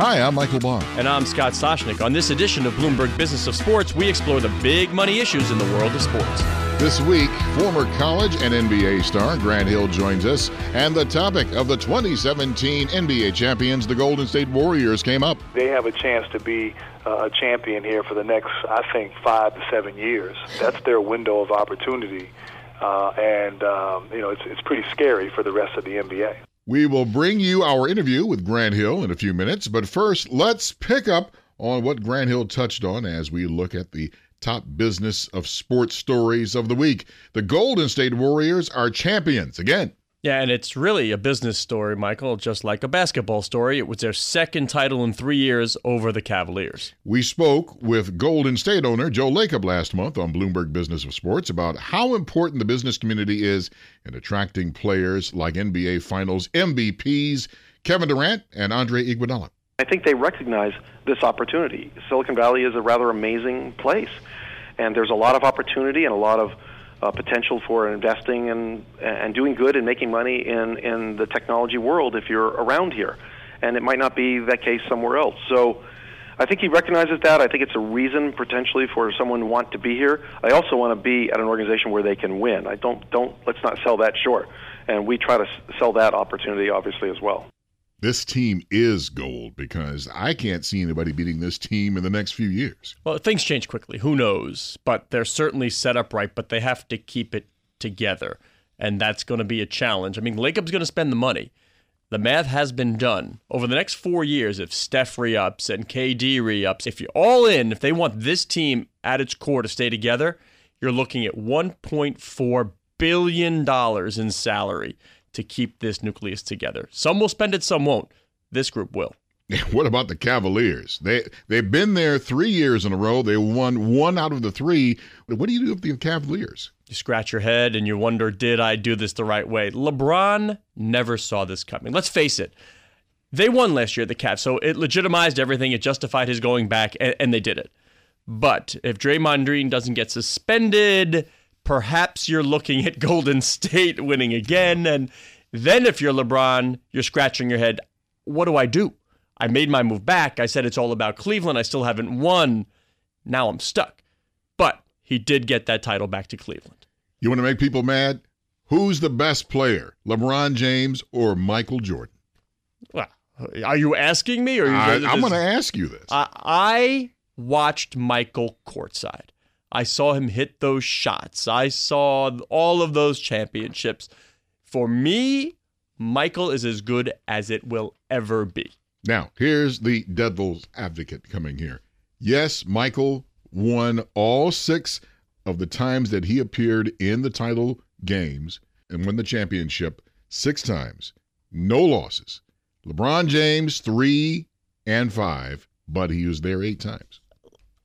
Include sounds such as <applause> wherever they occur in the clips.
Hi, I'm Michael Barr. And I'm Scott Soshnick. On this edition of Bloomberg Business of Sports, we explore the big money issues in the world of sports. This week, former college and NBA star Grant Hill joins us, and the topic of the 2017 NBA champions, the Golden State Warriors, came up. They have a chance to be uh, a champion here for the next, I think, five to seven years. That's their window of opportunity. Uh, and um, you know it's it's pretty scary for the rest of the NBA. We will bring you our interview with Grant Hill in a few minutes, but first, let's pick up on what Grant Hill touched on as we look at the top business of sports stories of the week. The Golden State Warriors are champions again. Yeah, and it's really a business story, Michael, just like a basketball story. It was their second title in three years over the Cavaliers. We spoke with Golden State owner Joe Lacob last month on Bloomberg Business of Sports about how important the business community is in attracting players like NBA Finals MVPs Kevin Durant and Andre Iguodala. I think they recognize this opportunity. Silicon Valley is a rather amazing place, and there's a lot of opportunity and a lot of uh, potential for investing and and doing good and making money in in the technology world if you're around here, and it might not be that case somewhere else. So. I think he recognizes that. I think it's a reason potentially for someone to want to be here. I also want to be at an organization where they can win. I don't don't let's not sell that short. And we try to sell that opportunity obviously as well this team is gold because I can't see anybody beating this team in the next few years. Well, things change quickly. Who knows? But they're certainly set up right, but they have to keep it together. And that's going to be a challenge. I mean, Lacob's going to spend the money. The math has been done. Over the next four years, if Steph re ups and KD re ups, if you're all in, if they want this team at its core to stay together, you're looking at $1.4 billion in salary to keep this nucleus together. Some will spend it, some won't. This group will. <laughs> What about the Cavaliers? They they've been there three years in a row. They won one out of the three. What do you do with the Cavaliers? You scratch your head and you wonder, did I do this the right way? LeBron never saw this coming. Let's face it. They won last year, the Cavs, so it legitimized everything. It justified his going back, and, and they did it. But if Draymond Green doesn't get suspended, perhaps you're looking at Golden State winning again. And then if you're LeBron, you're scratching your head. What do I do? I made my move back. I said it's all about Cleveland. I still haven't won. Now I'm stuck. But he did get that title back to Cleveland. You want to make people mad? Who's the best player, LeBron James or Michael Jordan? Well, are you asking me? Or I, am going to ask you this. I, I watched Michael courtside. I saw him hit those shots. I saw all of those championships. For me, Michael is as good as it will ever be. Now, here's the devil's advocate coming here. Yes, Michael won all six of the times that he appeared in the title games and won the championship six times. No losses. LeBron James, three and five, but he was there eight times.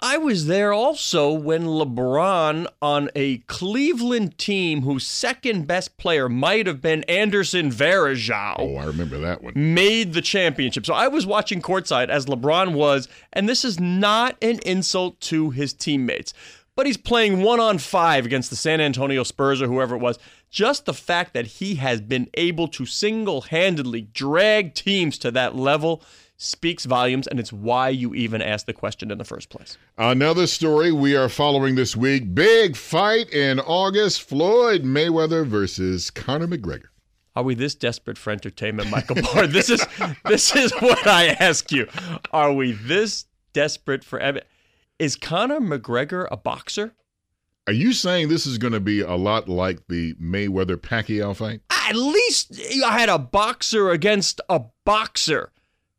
I was there also when LeBron on a Cleveland team whose second best player might have been Anderson Varejao. Oh, I remember that one. Made the championship. So I was watching courtside as LeBron was, and this is not an insult to his teammates, but he's playing one on five against the San Antonio Spurs or whoever it was. Just the fact that he has been able to single handedly drag teams to that level speaks volumes, and it's why you even asked the question in the first place. Another story we are following this week big fight in August Floyd Mayweather versus Conor McGregor. Are we this desperate for entertainment, Michael Barr? this is <laughs> this is what I ask you. Are we this desperate for Is Conor McGregor a boxer? Are you saying this is going to be a lot like the Mayweather Pacquiao fight? At least I had a boxer against a boxer.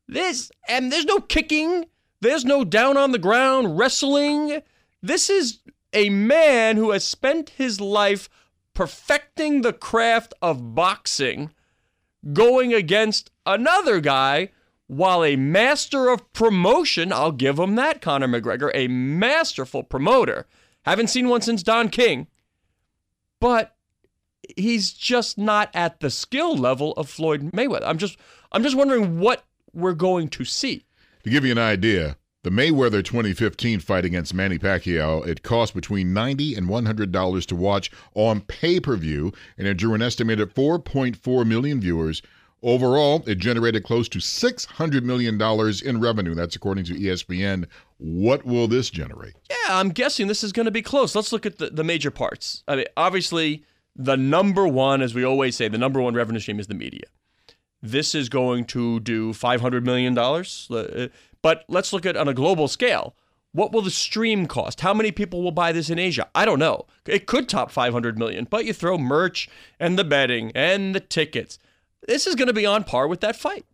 This, and there's no kicking, there's no down on the ground wrestling. This is a man who has spent his life perfecting the craft of boxing, going against another guy while a master of promotion, I'll give him that, Conor McGregor, a masterful promoter. Haven't seen one since Don King, but he's just not at the skill level of Floyd Mayweather. I'm just I'm just wondering what we're going to see. To give you an idea, the Mayweather 2015 fight against Manny Pacquiao, it cost between 90 and $100 to watch on pay-per-view, and it drew an estimated 4.4 million viewers Overall, it generated close to $600 million in revenue. That's according to ESPN. What will this generate? Yeah, I'm guessing this is going to be close. Let's look at the, the major parts. I mean, obviously, the number one, as we always say, the number one revenue stream is the media. This is going to do $500 million. Uh, but let's look at on a global scale. What will the stream cost? How many people will buy this in Asia? I don't know. It could top 500 million, but you throw merch and the betting and the tickets. This is going to be on par with that fight.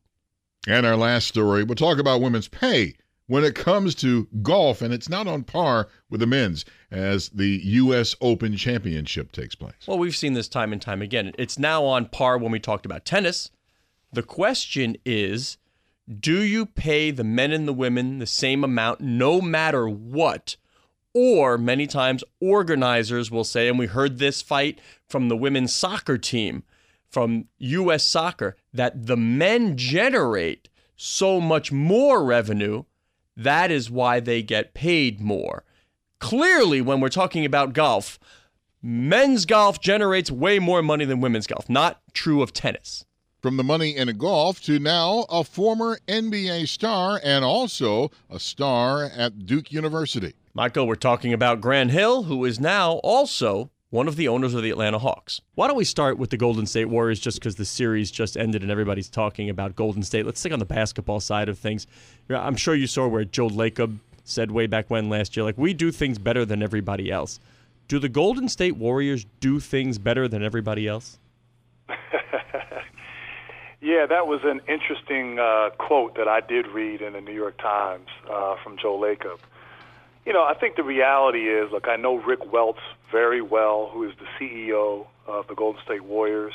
And our last story, we'll talk about women's pay when it comes to golf, and it's not on par with the men's as the U.S. Open Championship takes place. Well, we've seen this time and time again. It's now on par when we talked about tennis. The question is do you pay the men and the women the same amount no matter what? Or many times organizers will say, and we heard this fight from the women's soccer team from US soccer, that the men generate so much more revenue. That is why they get paid more. Clearly, when we're talking about golf, men's golf generates way more money than women's golf. Not true of tennis. From the money in golf to now a former NBA star and also a star at Duke University. Michael, we're talking about Grant Hill, who is now also one of the owners of the Atlanta Hawks. Why don't we start with the Golden State Warriors just because the series just ended and everybody's talking about Golden State? Let's stick on the basketball side of things. I'm sure you saw where Joe Lacob said way back when last year, like, we do things better than everybody else. Do the Golden State Warriors do things better than everybody else? <laughs> Yeah, that was an interesting uh, quote that I did read in the New York Times uh, from Joe Lacob. You know, I think the reality is, look, I know Rick Welts very well, who is the CEO of the Golden State Warriors.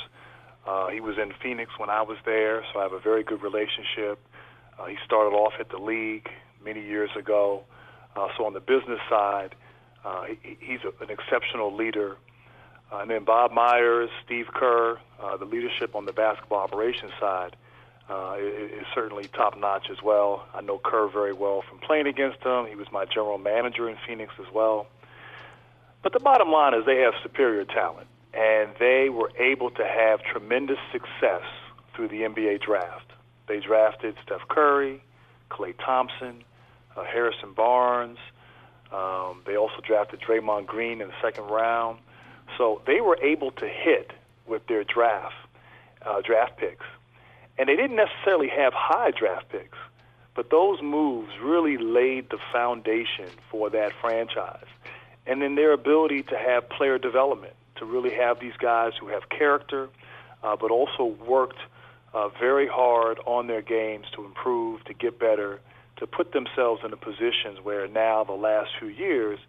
Uh, he was in Phoenix when I was there, so I have a very good relationship. Uh, he started off at the league many years ago. Uh, so on the business side, uh, he, he's a, an exceptional leader. Uh, and then Bob Myers, Steve Kerr, uh, the leadership on the basketball operations side uh, is, is certainly top notch as well. I know Kerr very well from playing against him. He was my general manager in Phoenix as well. But the bottom line is they have superior talent, and they were able to have tremendous success through the NBA draft. They drafted Steph Curry, Klay Thompson, uh, Harrison Barnes. Um, they also drafted Draymond Green in the second round. So they were able to hit with their draft uh, draft picks, and they didn't necessarily have high draft picks, but those moves really laid the foundation for that franchise. And then their ability to have player development, to really have these guys who have character, uh, but also worked uh, very hard on their games to improve, to get better, to put themselves in the positions where now the last few years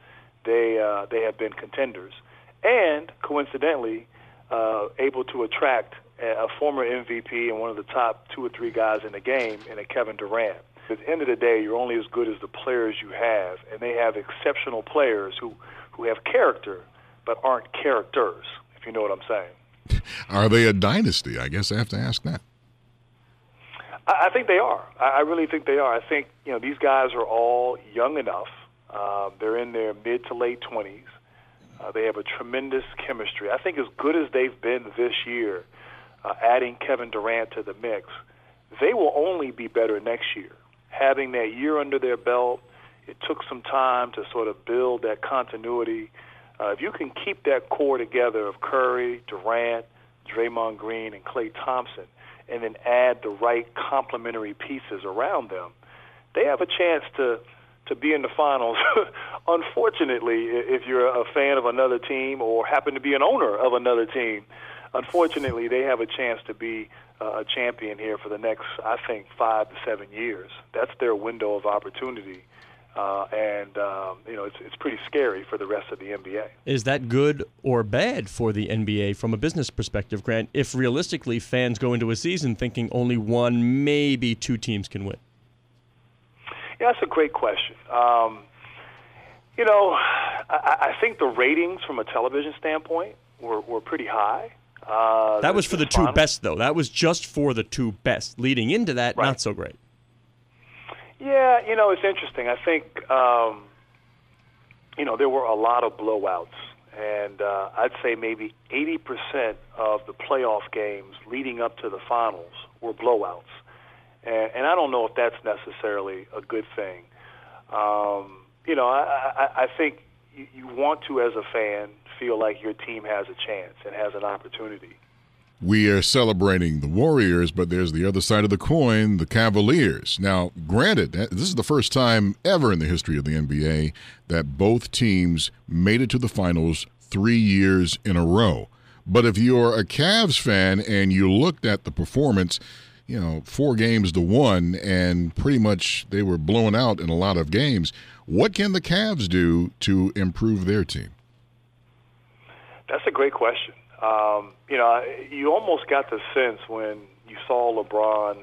they uh, they have been contenders and coincidentally, uh, able to attract a, a former MVP and one of the top two or three guys in the game in a Kevin Durant. At the end of the day, you're only as good as the players you have, and they have exceptional players who, who have character but aren't characters, if you know what I'm saying. <laughs> Are they a dynasty? I guess I have to ask that. I, I think they are. I, I really think they are. I think you know these guys are all young enough. Uh, they're in their mid to late 20s. Uh, they have a tremendous chemistry. I think as good as they've been this year, uh, adding Kevin Durant to the mix, they will only be better next year. Having that year under their belt, it took some time to sort of build that continuity. Uh, if you can keep that core together of Curry, Durant, Draymond Green, and Klay Thompson, and then add the right complementary pieces around them, they have a chance to to be in the finals. <laughs> unfortunately, if you're a fan of another team or happen to be an owner of another team, unfortunately, they have a chance to be a champion here for the next, I think, five to seven years. That's their window of opportunity. Uh, and um, you know it's it's pretty scary for the rest of the NBA. Is that good or bad for the NBA from a business perspective, Grant? If realistically fans go into a season thinking only one, maybe two teams can win. Yeah, that's a great question. Um, you know, I, I think the ratings from a television standpoint were, were pretty high. Uh, that was for the two best, though. That was just for the two best. Leading into that, right. not so great. Yeah, you know, it's interesting. I think, um, you know, there were a lot of blowouts. And uh, I'd say maybe 80% of the playoff games leading up to the finals were blowouts, and and I don't know if that's necessarily a good thing. Um, you know, I, I, I think you, you want to, as a fan, feel like your team has a chance and has an opportunity. We are celebrating the Warriors, but there's the other side of the coin, the Cavaliers. Now, granted, this is the first time ever in the history of the NBA that both teams made it to the finals three years in a row. But if you're a Cavs fan and you looked at the performance, you know, four games to one, and pretty much they were blown out in a lot of games, what can the Cavs do to improve their team? That's a great question. Um, you know, you almost got the sense when you saw LeBron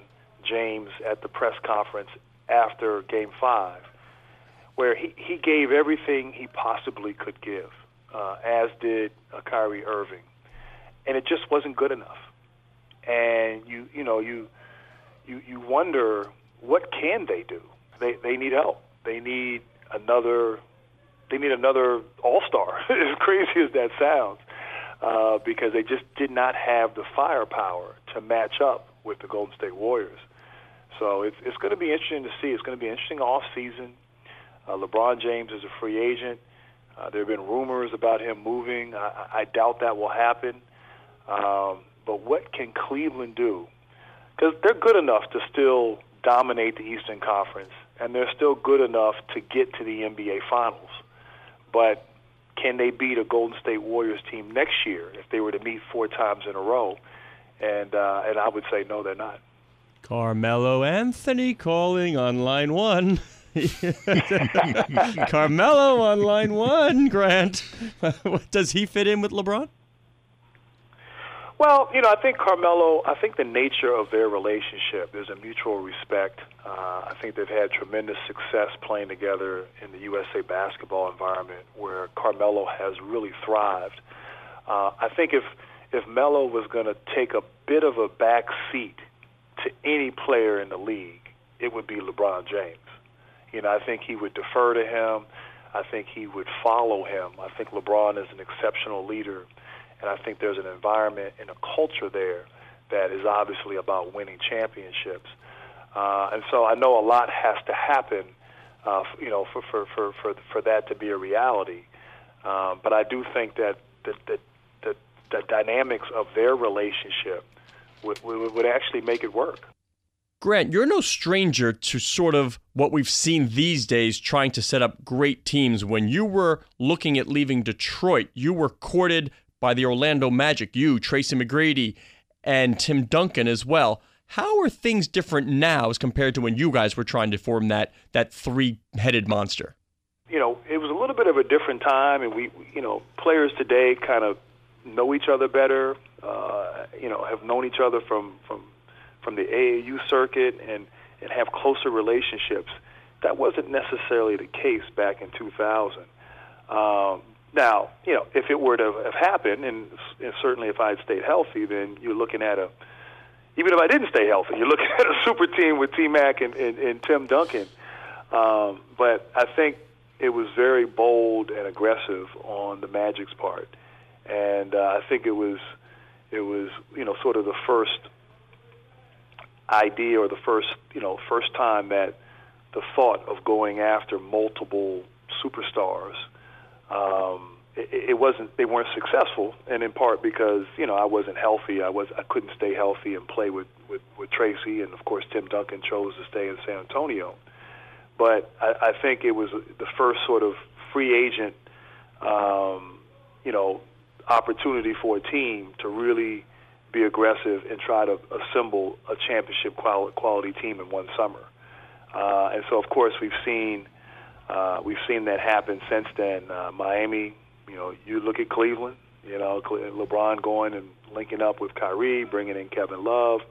James at the press conference after Game Five, where he, he gave everything he possibly could give, uh, as did uh, Kyrie Irving, and it just wasn't good enough. And you you know you you you wonder what can they do? They they need help. They need another they need another all star. <laughs> as crazy as that sounds, uh, because they just did not have the firepower to match up with the Golden State Warriors. So it's it's going to be interesting to see. It's going to be an interesting off season. Uh, LeBron James is a free agent. Uh, there have been rumors about him moving. I, I doubt that will happen. Um, but what can Cleveland do? Because they're good enough to still dominate the Eastern Conference, and they're still good enough to get to the NBA Finals. But can they beat a Golden State Warriors team next year if they were to meet four times in a row? And uh, and I would say no, they're not. Carmelo Anthony calling on line one. <laughs> Carmelo on line one, Grant. <laughs> Does he fit in with LeBron? Well, you know, I think Carmelo, I think the nature of their relationship, there's a mutual respect. Uh, I think they've had tremendous success playing together in the USA basketball environment where Carmelo has really thrived. Uh, I think if, if Melo was going to take a bit of a back seat to any player in the league, it would be LeBron James. You know, I think he would defer to him. I think he would follow him. I think LeBron is an exceptional leader and I think there's an environment and a culture there that is obviously about winning championships. Uh, and so I know a lot has to happen, uh, you know, for, for, for, for, for that to be a reality. Um, but I do think that the, the, the, the dynamics of their relationship would, would, would actually make it work. Grant, you're no stranger to sort of what we've seen these days trying to set up great teams. When you were looking at leaving Detroit, you were courted by the Orlando Magic, you, Tracy McGrady, and Tim Duncan as well. How are things different now as compared to when you guys were trying to form that that three-headed monster? You know, it was a little bit of a different time, and we, you know, players today kind of know each other better. Uh, you know, have known each other from from from the AAU circuit and and have closer relationships. That wasn't necessarily the case back in 2000. Um, now, you know, if it were to have happened, and, and certainly if I had stayed healthy, then you're looking at a, even if I didn't stay healthy, you're looking <laughs> at a super team with T Mac and, and, and Tim Duncan. Um, but I think it was very bold and aggressive on the Magic's part, and uh, I think it was it was you know sort of the first idea or the first you know first time that the thought of going after multiple superstars um, it, it wasn't they weren't successful, and in part because you know I wasn't healthy. I was I couldn't stay healthy and play with with, with Tracy, and of course Tim Duncan chose to stay in San Antonio. But I, I think it was the first sort of free agent, um, you know, opportunity for a team to really be aggressive and try to assemble a championship quality team in one summer. Uh, and so, of course, we've seen uh, we've seen that happen since then. Uh, Miami, you know, you look at Cleveland, you know, LeBron going and linking up with Kyrie, bringing in Kevin Love,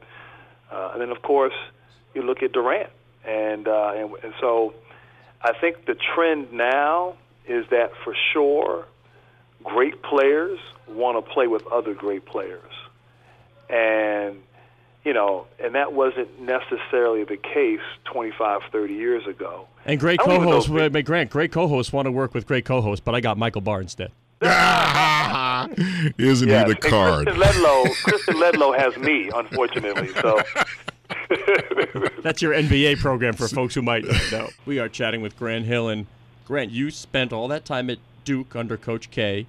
uh, and then of course you look at Durant, and, uh, and and so I think the trend now is that for sure, great players want to play with other great players, and you know, and that wasn't necessarily the case 25, 30 years ago. And great co-hosts, Grant, great co-hosts want to work with great co-hosts, but I got Michael Barr instead. <laughs> Isn't Yes. he the And card? Kristen Ledlow, Kristen Ledlow has me, unfortunately. So <laughs> That's your NBA program for folks who might not know. We are chatting with Grant Hill, and Grant, you spent all that time at Duke under Coach K.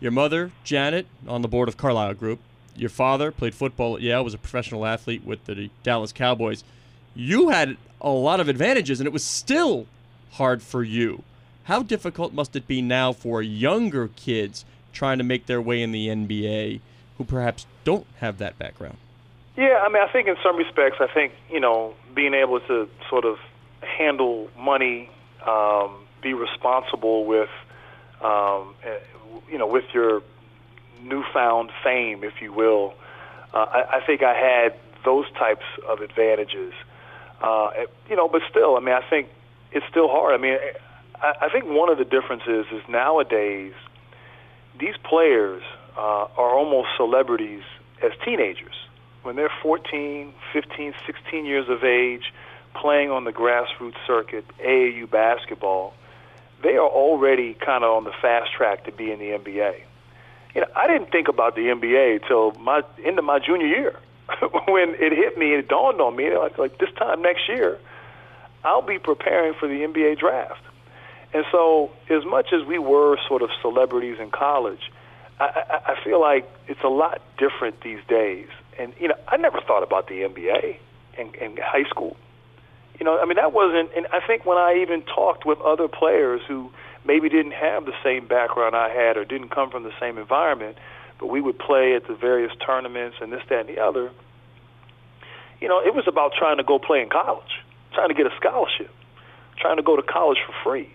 Your mother, Janet, on the board of Carlyle Group. Your father played football at Yale, was a professional athlete with the Dallas Cowboys. You had a lot of advantages, and it was still hard for you. How difficult must it be now for younger kids trying to make their way in the NBA who perhaps don't have that background? Yeah, I mean, I think in some respects, I think you know, being able to sort of handle money, um, be responsible with, um, eh, you know, with your newfound fame, if you will. Uh, I, I think I had those types of advantages. Uh, you know, but still, I mean, I think it's still hard. I mean, I, I think one of the differences is nowadays these players uh, are almost celebrities as teenagers when they're 14, 15, 16 years of age, playing on the grassroots circuit, AAU basketball, they are already kind of on the fast track to be in the NBA. You know, I didn't think about the NBA until my into my junior year, <laughs> when it hit me. It dawned on me like like this time next year, I'll be preparing for the NBA draft. And so, as much as we were sort of celebrities in college, I, I, I feel like it's a lot different these days. And you know, I never thought about the NBA in, in high school. You know, I mean, that wasn't. And I think when I even talked with other players who maybe didn't have the same background I had or didn't come from the same environment, but we would play at the various tournaments and this, that, and the other. You know, it was about trying to go play in college, trying to get a scholarship, trying to go to college for free.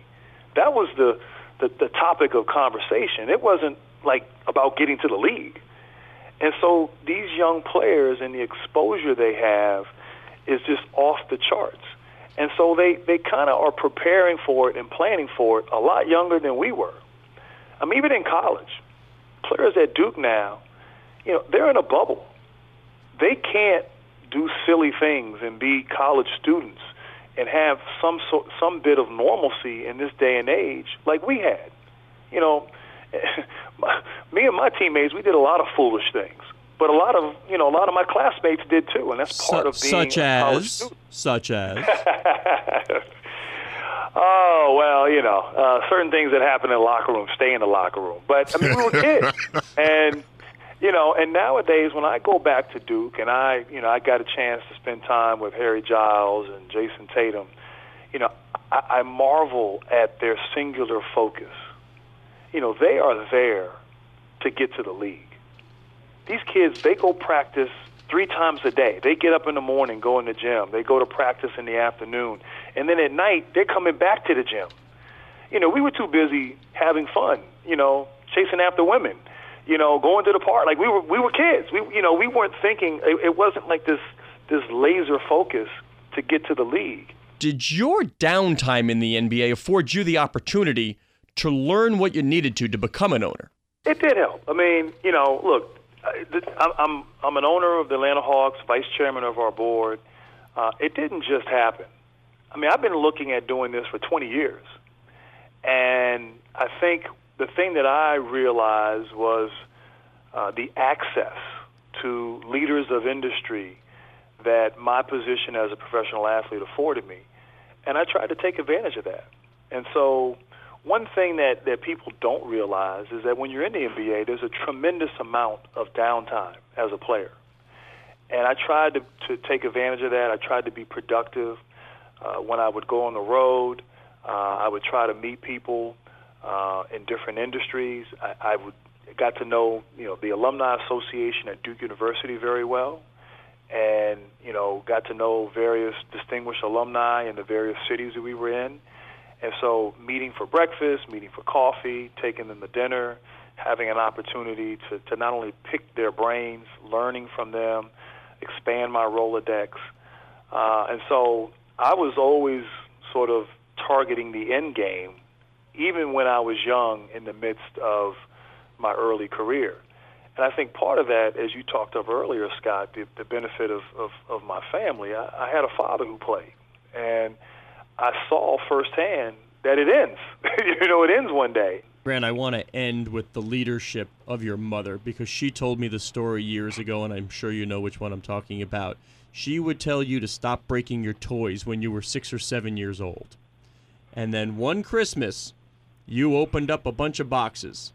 That was the the, the topic of conversation. It wasn't like about getting to the league. And so these young players and the exposure they have is just off the charts. And so they, they kind of are preparing for it and planning for it a lot younger than we were. I mean, even in college, players at Duke now, you know, they're in a bubble. They can't do silly things and be college students and have some sort, some bit of normalcy in this day and age like we had. You know, <laughs> me and my teammates, we did a lot of foolish things, but a lot of you know a lot of my classmates did too, and that's part Su- of being such a college as, student. such as. <laughs> oh well, you know, uh, certain things that happen in the locker room stay in the locker room. But I mean, we were <laughs> kids, and you know, and nowadays when I go back to Duke and I, you know, I got a chance to spend time with Harry Giles and Jayson Tatum, you know, I, I marvel at their singular focus. You know, they are there to get to the league. These kids, they go practice three times a day. They get up in the morning, go in the gym. They go to practice in the afternoon. And then at night, they're coming back to the gym. You know, we were too busy having fun, you know, chasing after women, you know, going to the park. Like we were, we were kids. We, you know, we weren't thinking. It, it wasn't like this, this laser focus to get to the league. Did your downtime in the NBA afford you the opportunity to learn what you needed to to become an owner? It did help. I mean, you know, look, I'm I'm an owner of the Atlanta Hawks, vice chairman of our board. Uh, it didn't just happen. I mean, I've been looking at doing this for 20 years, and I think the thing that I realized was uh, the access to leaders of industry that my position as a professional athlete afforded me, and I tried to take advantage of that. And so one thing that, that people don't realize is that when you're in the NBA, there's a tremendous amount of downtime as a player. And I tried to, to take advantage of that. I tried to be productive. Uh, when I would go on the road, uh, I would try to meet people uh, in different industries. I, I would got to know you know the alumni association at Duke University very well, and you know got to know various distinguished alumni in the various cities that we were in. And so, meeting for breakfast, meeting for coffee, taking them to dinner, having an opportunity to, to not only pick their brains, learning from them, expand my Rolodex. Uh, and so, I was always sort of targeting the end game, even when I was young in the midst of my early career. And I think part of that, as you talked of earlier, Scott, the, the benefit of, of, of my family, I, I had a father who played. And I saw firsthand that it ends. <laughs> you know, it ends one day. Grant, I want to end with the leadership of your mother because she told me the story years ago, and I'm sure you know which one I'm talking about. She would tell you to stop breaking your toys when you were six or seven years old. And then one Christmas, you opened up a bunch of boxes.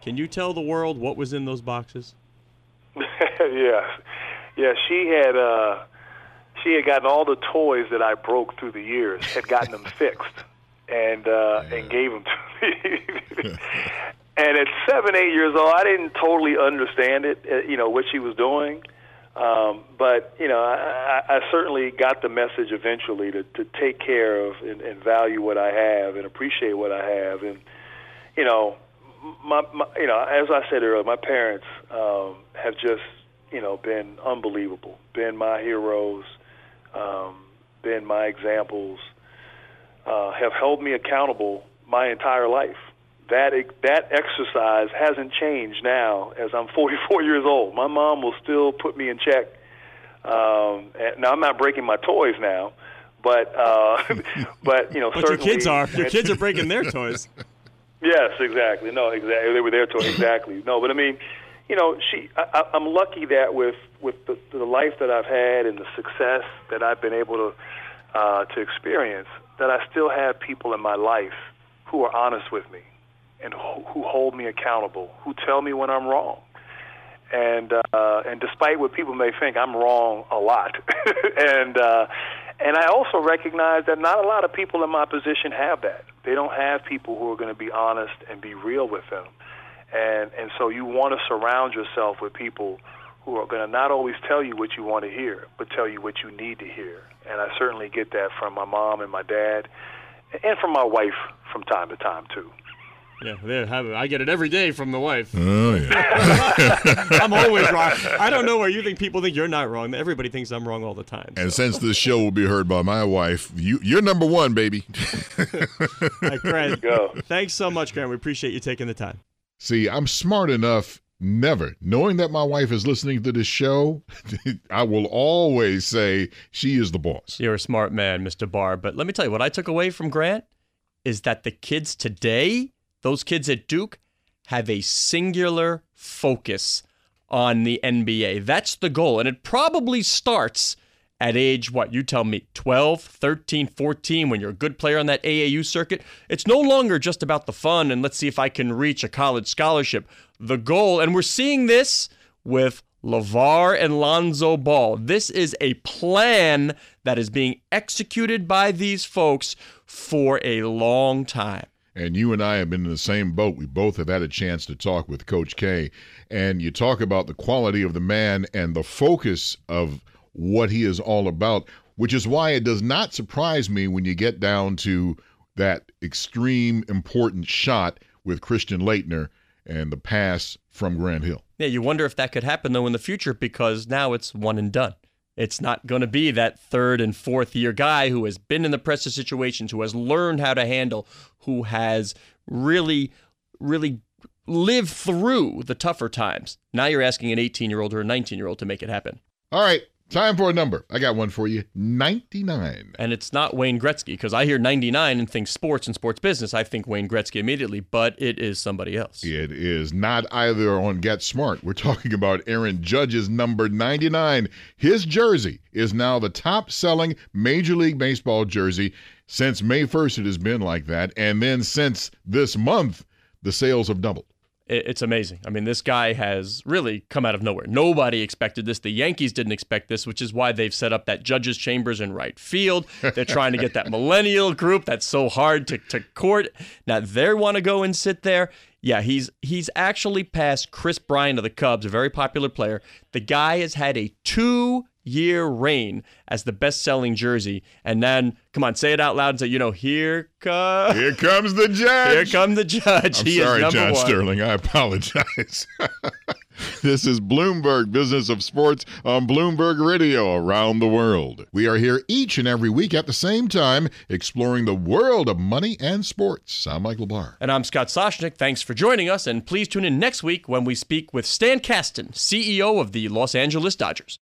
Can you tell the world what was in those boxes? <laughs> yeah, yeah. She had uh, she had gotten all the toys that I broke through the years, had gotten them <laughs> fixed, and uh, yeah. and gave them to me. <laughs> and at seven, eight years old, I didn't totally understand it. Uh, you know what she was doing. Um, but you know, I, I certainly got the message eventually to, to take care of and, and value what I have and appreciate what I have. And you know, my, my you know, as I said earlier, my parents um, have just you know been unbelievable, been my heroes, um, been my examples, uh, have held me accountable my entire life that that exercise hasn't changed now as I'm <laughs> 44 years old. My mom will still put me in check. Um, now I'm not breaking my toys now, but uh, <laughs> but you know, but your kids are. Your kids are breaking their <laughs> toys. Yes, exactly. No, exactly. They were their toys. Exactly. No, but I mean, you know, she. I, I'm lucky that with with the, the life that I've had and the success that I've been able to uh, to experience, that I still have people in my life who are honest with me and who hold me accountable, who tell me when I'm wrong. And uh, and despite what people may think, I'm wrong a lot. <laughs> and uh, and I also recognize that not a lot of people in my position have that. They don't have people who are going to be honest and be real with them. And and so you want to surround yourself with people who are going to not always tell you what you want to hear, but tell you what you need to hear. And I certainly get that from my mom and my dad, and from my wife from time to time too. Yeah, there have it. I get it every day from the wife. Oh yeah. <laughs> I'm always wrong. I don't know where you think people think you're not wrong. Everybody thinks I'm wrong all the time. And since this show will be heard by my wife, you you're number one, baby. <laughs> right, Grant. Go. Thanks so much, Grant. We appreciate you taking the time. See, I'm smart enough never knowing that my wife is listening to this show <laughs> i will always say she is the boss you're a smart man mr barr but let me tell you what i took away from grant is that the kids today those kids at Duke have a singular focus on the NBA. That's the goal. And it probably starts at age, what, you tell me, 12, 13, 14, when you're a good player on that AAU circuit. It's no longer just about the fun and let's see if I can reach a college scholarship. The goal, and we're seeing this with LaVar and Lonzo Ball. This is a plan that is being executed by these folks for a long time and you and I have been in the same boat. We both have had a chance to talk with Coach K, and you talk about the quality of the man and the focus of what he is all about, which is why it does not surprise me when you get down to that extreme important shot with Christian Laettner and the pass from Grant Hill. Yeah, you wonder if that could happen though in the future because now it's one and done. It's not going to be that third and fourth year guy who has been in the pressure situations, who has learned how to handle, who has really, really lived through the tougher times. Now you're asking an 18 year old or a 19 year old to make it happen. All right. Time for a number. I got one for you 99. And it's not Wayne Gretzky because I hear 99 and think sports and sports business. I think Wayne Gretzky immediately, but it is somebody else. It is not either on Get Smart. We're talking about Aaron Judge's number 99. His jersey is now the top selling Major League Baseball jersey. Since May 1st, it has been like that. And then since this month, the sales have doubled it's amazing. I mean, this guy has really come out of nowhere. Nobody expected this. The Yankees didn't expect this, which is why they've set up that judges' chambers in right field. They're trying to get that <laughs> millennial group that's so hard to, to court. Now they want to go and sit there. Yeah, he's he's actually passed Kris Bryant of the Cubs, a very popular player. The guy has had a two year reign as the best selling jersey. And then, come on, say it out loud and say, you know, here comes. Here comes the judge. Here comes the judge. I'm he sorry, John one. Sterling. I apologize. <laughs> this is Bloomberg Business of Sports on Bloomberg Radio around the world. We are here each and every week at the same time exploring the world of money and sports. I'm Michael Barr. And I'm Scott Soshnick. Thanks for joining us. And please tune in next week when we speak with Stan Kasten, CEO of the Los Angeles Dodgers.